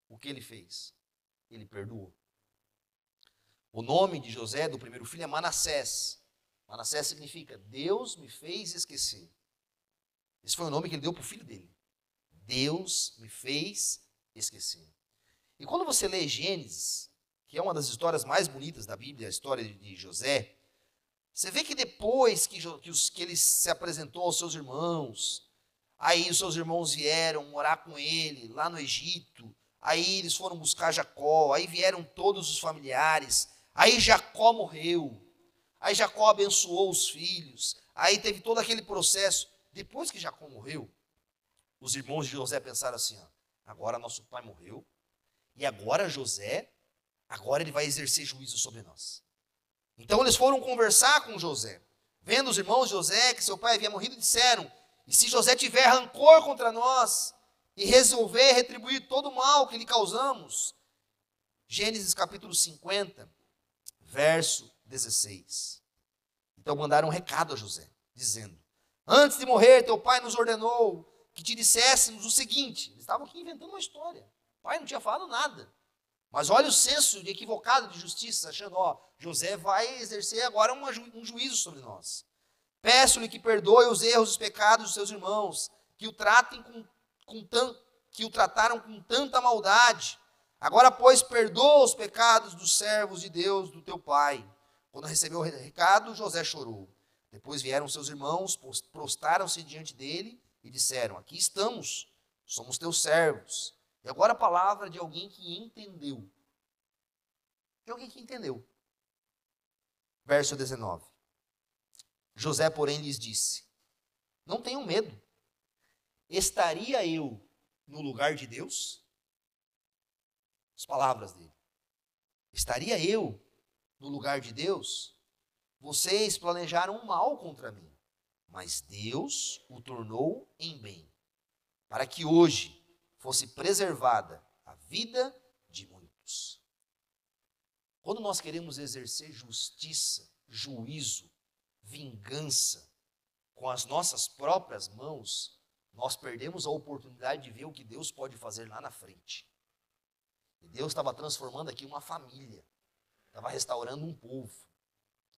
O que ele fez? Ele perdoou. O nome de José, do primeiro filho, é Manassés. Manassés significa Deus me fez esquecer. Esse foi o nome que ele deu para o filho dele. Deus me fez esquecer. E quando você lê Gênesis, que é uma das histórias mais bonitas da Bíblia, a história de José, você vê que depois que, que, os, que ele se apresentou aos seus irmãos, aí os seus irmãos vieram morar com ele lá no Egito, Aí eles foram buscar Jacó, aí vieram todos os familiares. Aí Jacó morreu. Aí Jacó abençoou os filhos. Aí teve todo aquele processo. Depois que Jacó morreu, os irmãos de José pensaram assim: ó, agora nosso pai morreu, e agora José, agora ele vai exercer juízo sobre nós. Então eles foram conversar com José. Vendo os irmãos de José que seu pai havia morrido, disseram: E se José tiver rancor contra nós, e resolver retribuir todo o mal que lhe causamos. Gênesis capítulo 50, verso 16. Então mandaram um recado a José, dizendo: Antes de morrer, teu pai nos ordenou que te disséssemos o seguinte: eles estavam aqui inventando uma história. O pai não tinha falado nada. Mas olha o senso de equivocado de justiça, achando, ó, José vai exercer agora um juízo sobre nós. Peço-lhe que perdoe os erros e os pecados dos seus irmãos, que o tratem com com tan, que o trataram com tanta maldade. Agora, pois, perdoa os pecados dos servos de Deus, do teu pai. Quando recebeu o recado, José chorou. Depois vieram seus irmãos, prostaram-se diante dele e disseram: Aqui estamos, somos teus servos. E agora a palavra de alguém que entendeu. De alguém que entendeu. Verso 19. José, porém, lhes disse: Não tenham medo estaria eu no lugar de Deus? As palavras dele. Estaria eu no lugar de Deus? Vocês planejaram mal contra mim, mas Deus o tornou em bem, para que hoje fosse preservada a vida de muitos. Quando nós queremos exercer justiça, juízo, vingança com as nossas próprias mãos, nós perdemos a oportunidade de ver o que Deus pode fazer lá na frente. E Deus estava transformando aqui uma família, estava restaurando um povo.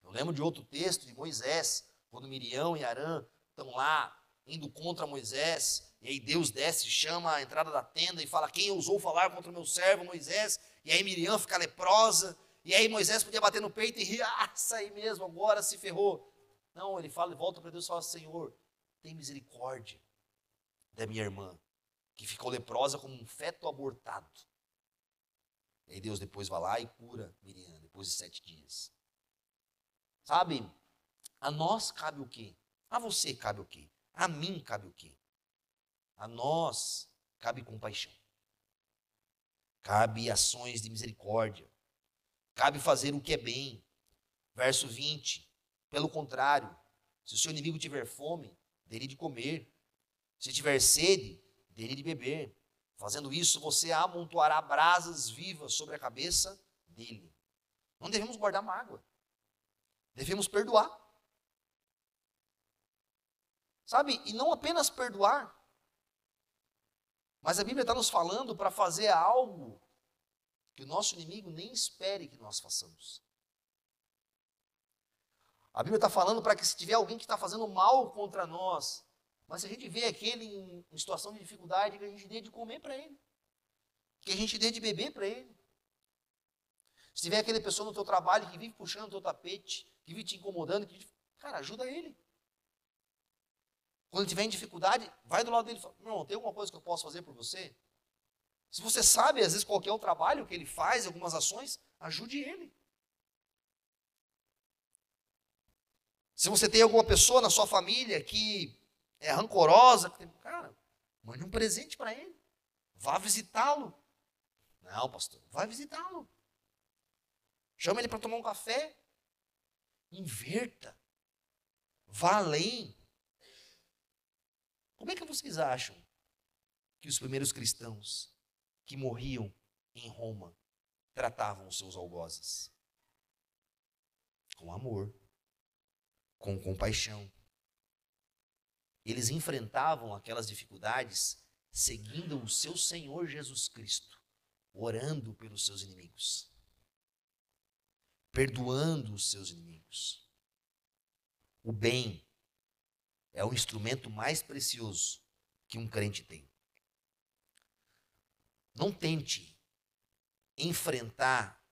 Eu lembro de outro texto de Moisés, quando Miriam e Arã estão lá indo contra Moisés, e aí Deus desce, chama a entrada da tenda e fala: Quem ousou falar contra o meu servo Moisés? E aí Miriam fica leprosa, e aí Moisés podia bater no peito e rir: Ah, sai mesmo, agora se ferrou. Não, ele fala, volta para Deus e fala: Senhor, tem misericórdia da minha irmã, que ficou leprosa como um feto abortado. E aí Deus depois vai lá e cura Miriam, depois de sete dias. Sabe, a nós cabe o quê? A você cabe o quê? A mim cabe o quê? A nós cabe compaixão. Cabe ações de misericórdia. Cabe fazer o que é bem. Verso 20. Pelo contrário, se o seu inimigo tiver fome, dele de comer. Se tiver sede, dele de beber. Fazendo isso, você amontoará brasas vivas sobre a cabeça dele. Não devemos guardar mágoa. Devemos perdoar. Sabe? E não apenas perdoar, mas a Bíblia está nos falando para fazer algo que o nosso inimigo nem espere que nós façamos. A Bíblia está falando para que se tiver alguém que está fazendo mal contra nós, mas se a gente vê aquele em, em situação de dificuldade, que a gente dê de comer para ele, que a gente dê de beber para ele. Se tiver aquele pessoa no teu trabalho que vive puxando o teu tapete, que vive te incomodando, que, cara, ajuda ele. Quando ele estiver em dificuldade, vai do lado dele e fala, não, tem alguma coisa que eu posso fazer por você? Se você sabe, às vezes, qual é o trabalho que ele faz, algumas ações, ajude ele. Se você tem alguma pessoa na sua família que é rancorosa, cara, mande um presente para ele. Vá visitá-lo. Não, pastor, vai visitá-lo. Chama ele para tomar um café. Inverta. Vá além. Como é que vocês acham que os primeiros cristãos que morriam em Roma tratavam os seus algozes? Com amor, com compaixão. Eles enfrentavam aquelas dificuldades seguindo o seu Senhor Jesus Cristo, orando pelos seus inimigos, perdoando os seus inimigos. O bem é o instrumento mais precioso que um crente tem. Não tente enfrentar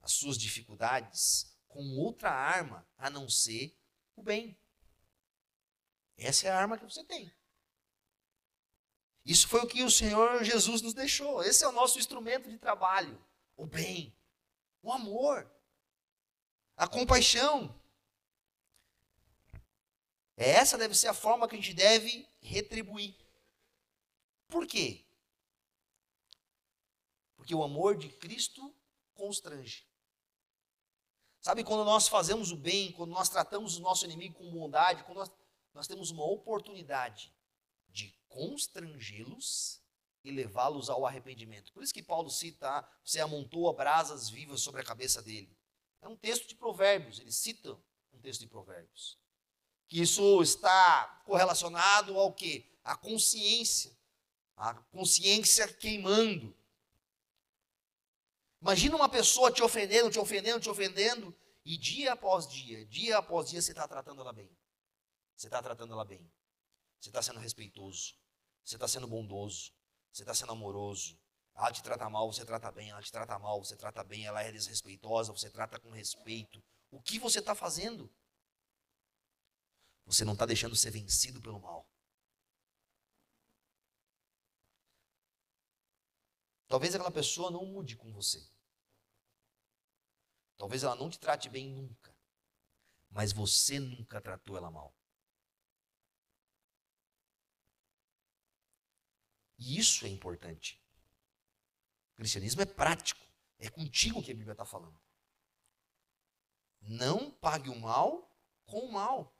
as suas dificuldades com outra arma a não ser o bem. Essa é a arma que você tem. Isso foi o que o Senhor Jesus nos deixou. Esse é o nosso instrumento de trabalho. O bem, o amor, a compaixão. Essa deve ser a forma que a gente deve retribuir. Por quê? Porque o amor de Cristo constrange. Sabe, quando nós fazemos o bem, quando nós tratamos o nosso inimigo com bondade, quando nós, nós temos uma oportunidade de constrangê-los e levá-los ao arrependimento. Por isso que Paulo cita, ah, você amontou brasas vivas sobre a cabeça dele. É um texto de provérbios, ele cita um texto de provérbios que isso está correlacionado ao que? A consciência. A consciência queimando. Imagina uma pessoa te ofendendo, te ofendendo, te ofendendo, e dia após dia, dia após dia, você está tratando ela bem. Você está tratando ela bem. Você está sendo respeitoso. Você está sendo bondoso. Você está sendo amoroso. Ela te trata mal, você trata bem. Ela te trata mal, você trata bem. Ela é desrespeitosa, você trata com respeito. O que você está fazendo? Você não está deixando ser vencido pelo mal. Talvez aquela pessoa não mude com você. Talvez ela não te trate bem nunca. Mas você nunca tratou ela mal. E isso é importante. O cristianismo é prático. É contigo que a Bíblia está falando. Não pague o mal com o mal.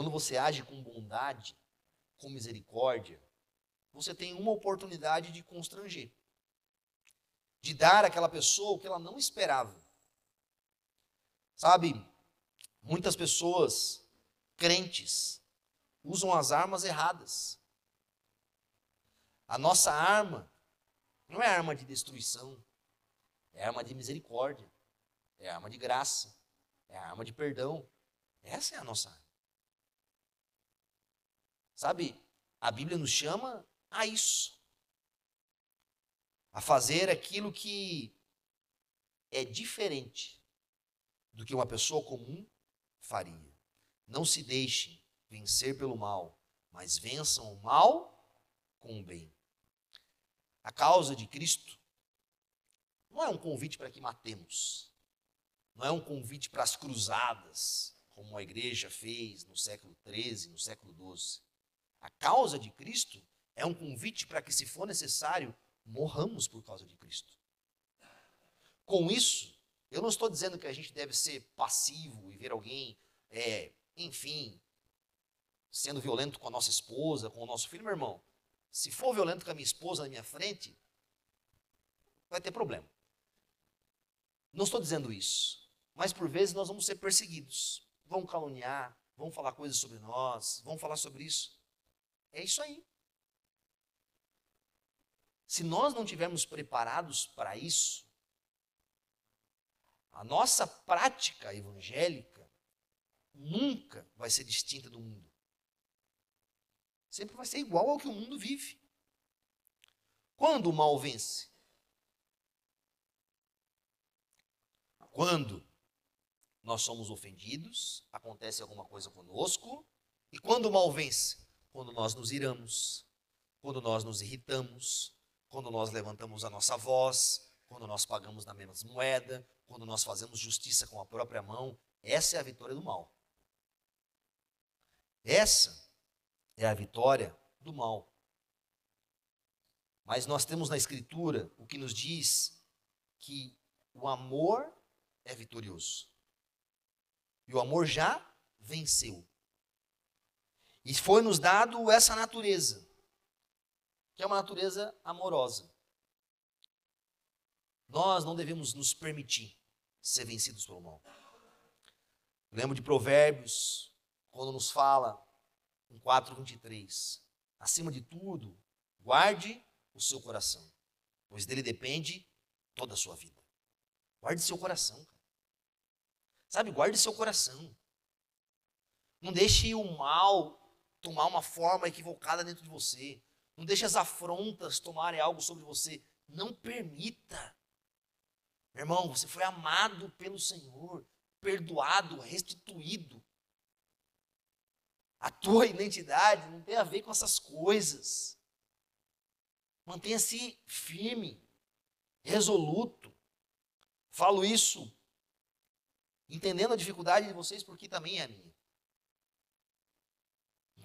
Quando você age com bondade, com misericórdia, você tem uma oportunidade de constranger, de dar àquela pessoa o que ela não esperava. Sabe, muitas pessoas crentes usam as armas erradas. A nossa arma não é arma de destruição, é arma de misericórdia, é arma de graça, é arma de perdão. Essa é a nossa arma. Sabe, a Bíblia nos chama a isso. A fazer aquilo que é diferente do que uma pessoa comum faria. Não se deixe vencer pelo mal, mas vençam o mal com o bem. A causa de Cristo não é um convite para que matemos, não é um convite para as cruzadas, como a igreja fez no século XIII, no século XII. A causa de Cristo é um convite para que, se for necessário, morramos por causa de Cristo. Com isso, eu não estou dizendo que a gente deve ser passivo e ver alguém, é, enfim, sendo violento com a nossa esposa, com o nosso filho, meu irmão, se for violento com a minha esposa na minha frente, vai ter problema. Não estou dizendo isso, mas por vezes nós vamos ser perseguidos. Vão caluniar, vão falar coisas sobre nós, vão falar sobre isso. É isso aí. Se nós não tivermos preparados para isso, a nossa prática evangélica nunca vai ser distinta do mundo. Sempre vai ser igual ao que o mundo vive. Quando o mal vence? Quando nós somos ofendidos, acontece alguma coisa conosco, e quando o mal vence? Quando nós nos iramos, quando nós nos irritamos, quando nós levantamos a nossa voz, quando nós pagamos na mesma moeda, quando nós fazemos justiça com a própria mão, essa é a vitória do mal. Essa é a vitória do mal. Mas nós temos na Escritura o que nos diz que o amor é vitorioso. E o amor já venceu. E foi nos dado essa natureza, que é uma natureza amorosa. Nós não devemos nos permitir ser vencidos pelo mal. lembro de Provérbios, quando nos fala em 4:23, acima de tudo, guarde o seu coração, pois dele depende toda a sua vida. Guarde seu coração. Sabe, guarde seu coração. Não deixe o mal tomar uma forma equivocada dentro de você. Não deixe as afrontas tomarem algo sobre você. Não permita. Meu irmão, você foi amado pelo Senhor, perdoado, restituído. A tua *laughs* identidade não tem a ver com essas coisas. Mantenha-se firme, resoluto. Falo isso entendendo a dificuldade de vocês, porque também é a minha.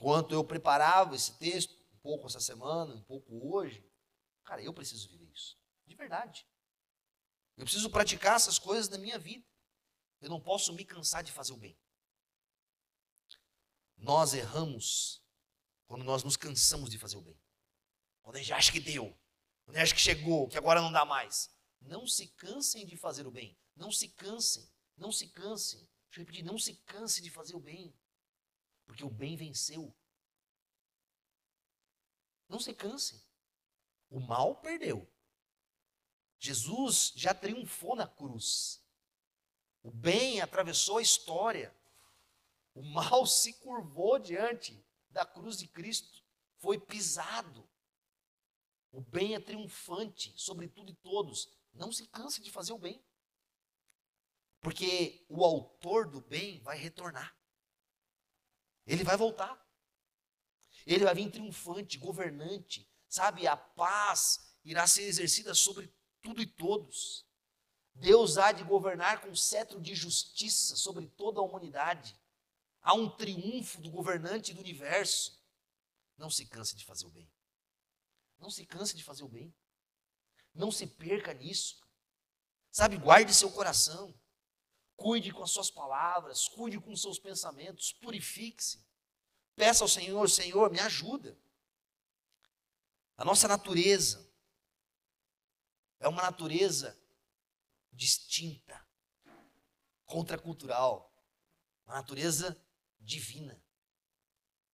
Enquanto eu preparava esse texto, um pouco essa semana, um pouco hoje, cara, eu preciso viver isso. De verdade. Eu preciso praticar essas coisas na minha vida. Eu não posso me cansar de fazer o bem. Nós erramos quando nós nos cansamos de fazer o bem. Quando a gente acha que deu, quando a gente acha que chegou, que agora não dá mais. Não se cansem de fazer o bem. Não se cansem. Não se cansem. Deixa eu repetir, não se canse de fazer o bem. Porque o bem venceu. Não se cansem. O mal perdeu. Jesus já triunfou na cruz. O bem atravessou a história. O mal *laughs* se curvou diante da cruz de Cristo. Foi pisado. O bem é triunfante sobre tudo e todos. Não se canse de fazer o bem. Porque o autor do bem vai retornar. Ele vai voltar. Ele vai vir triunfante, governante. Sabe, a paz irá ser exercida sobre tudo e todos. Deus há de governar com cetro de justiça sobre toda a humanidade. Há um triunfo do governante do universo. Não se canse de fazer o bem. Não se canse de fazer o bem. Não se perca nisso. Sabe, guarde seu coração. Cuide com as suas palavras, cuide com os seus pensamentos, purifique-se. Peça ao Senhor, Senhor, me ajuda. A nossa natureza é uma natureza distinta, contracultural, uma natureza divina.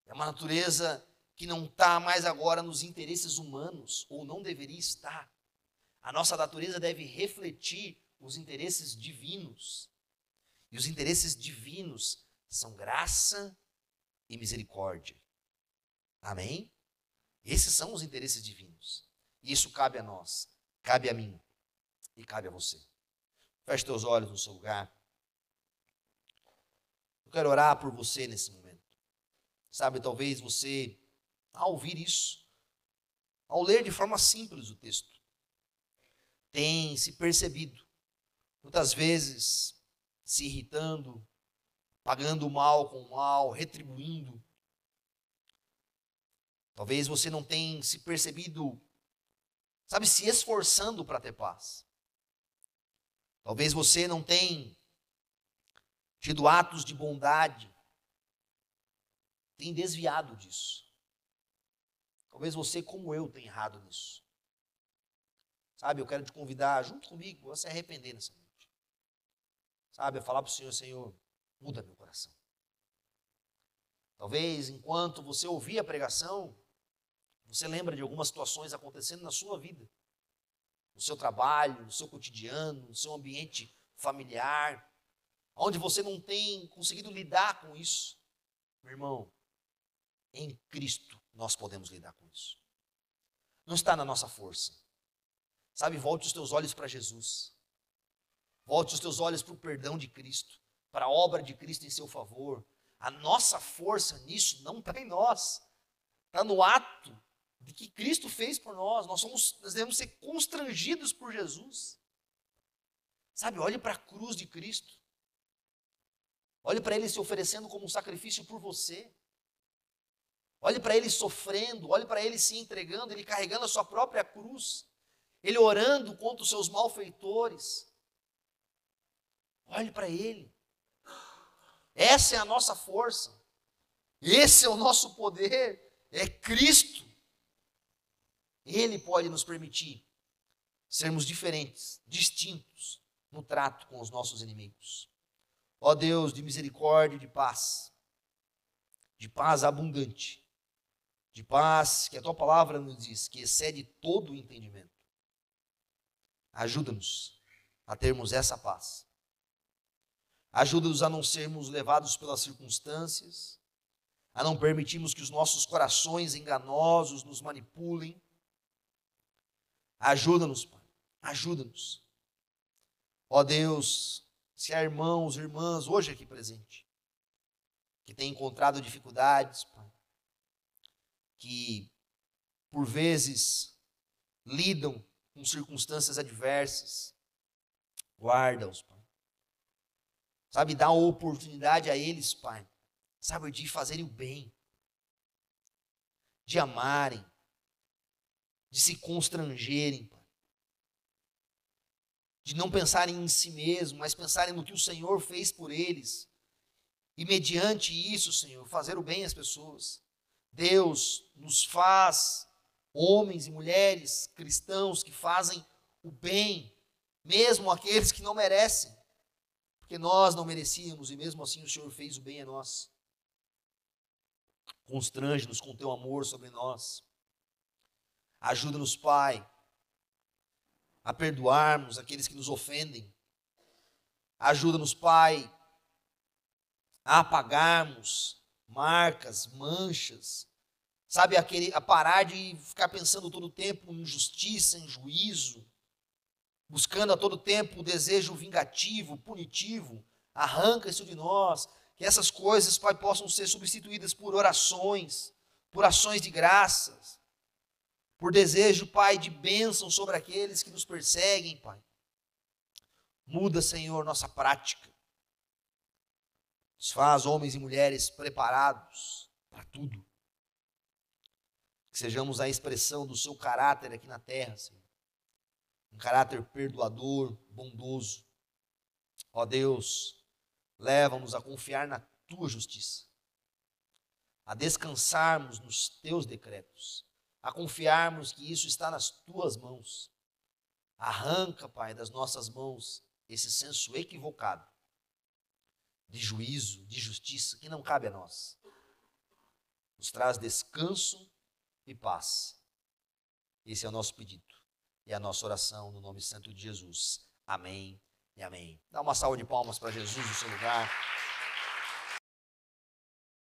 É uma natureza que não está mais agora nos interesses humanos, ou não deveria estar. A nossa natureza deve refletir os interesses divinos. E os interesses divinos são graça e misericórdia. Amém? Esses são os interesses divinos. E isso cabe a nós, cabe a mim e cabe a você. Feche teus olhos no seu lugar. Eu quero orar por você nesse momento. Sabe, talvez você ao ouvir isso, ao ler de forma simples o texto, tem se percebido, muitas vezes se irritando, pagando o mal com o mal, retribuindo. Talvez você não tenha se percebido, sabe, se esforçando para ter paz. Talvez você não tenha tido atos de bondade, tem desviado disso. Talvez você, como eu, tenha errado nisso. Sabe, eu quero te convidar, junto comigo, a se arrepender nessa noite. Sabe, a falar para o Senhor, Senhor, muda meu coração. Talvez, enquanto você ouvir a pregação, você lembra de algumas situações acontecendo na sua vida, no seu trabalho, no seu cotidiano, no seu ambiente familiar, onde você não tem conseguido lidar com isso. Meu irmão, em Cristo nós podemos lidar com isso. Não está na nossa força. Sabe, volte os teus olhos para Jesus. Volte os teus olhos para o perdão de Cristo, para a obra de Cristo em seu favor. A nossa força nisso não está em nós, está no ato de que Cristo fez por nós. Nós, somos, nós devemos ser constrangidos por Jesus. Sabe, olhe para a cruz de Cristo. Olhe para Ele se oferecendo como um sacrifício por você. Olhe para Ele sofrendo, olhe para Ele se entregando, Ele carregando a sua própria cruz. Ele orando contra os seus malfeitores. Olhe para Ele. Essa é a nossa força. Esse é o nosso poder. É Cristo. Ele pode nos permitir sermos diferentes, distintos no trato com os nossos inimigos. Ó Deus de misericórdia e de paz, de paz abundante, de paz que a tua palavra nos diz que excede todo o entendimento. Ajuda-nos a termos essa paz. Ajuda-nos a não sermos levados pelas circunstâncias, a não permitirmos que os nossos corações enganosos nos manipulem. Ajuda-nos, Pai. Ajuda-nos. Ó Deus, se há irmãos, irmãs, hoje aqui presente, que têm encontrado dificuldades, Pai, que por vezes lidam com circunstâncias adversas, guarda-os. Sabe, dá oportunidade a eles, Pai, sabe, de fazerem o bem, de amarem, de se constrangerem, Pai. De não pensarem em si mesmo, mas pensarem no que o Senhor fez por eles. E mediante isso, Senhor, fazer o bem às pessoas. Deus nos faz homens e mulheres cristãos que fazem o bem, mesmo aqueles que não merecem, porque nós não merecíamos e mesmo assim o Senhor fez o bem a nós. Constrange-nos com teu amor sobre nós. Ajuda-nos, Pai, a perdoarmos aqueles que nos ofendem. Ajuda-nos, Pai, a apagarmos marcas, manchas, sabe, aquele, a parar de ficar pensando todo o tempo em justiça, em juízo, buscando a todo tempo o desejo vingativo, punitivo, arranca isso de nós, que essas coisas, Pai, possam ser substituídas por orações, por ações de graças, por desejo, Pai, de bênção sobre aqueles que nos perseguem, Pai. Muda, Senhor, nossa prática. Nos faz homens e mulheres preparados para tudo. Que sejamos a expressão do seu caráter aqui na terra, Senhor. Um caráter perdoador, bondoso. Ó Deus, leva-nos a confiar na tua justiça, a descansarmos nos teus decretos, a confiarmos que isso está nas tuas mãos. Arranca, Pai, das nossas mãos esse senso equivocado de juízo, de justiça, que não cabe a nós. Nos traz descanso e paz. Esse é o nosso pedido e a nossa oração no nome santo de Jesus. Amém e amém. Dá uma salva de palmas para Jesus no seu lugar.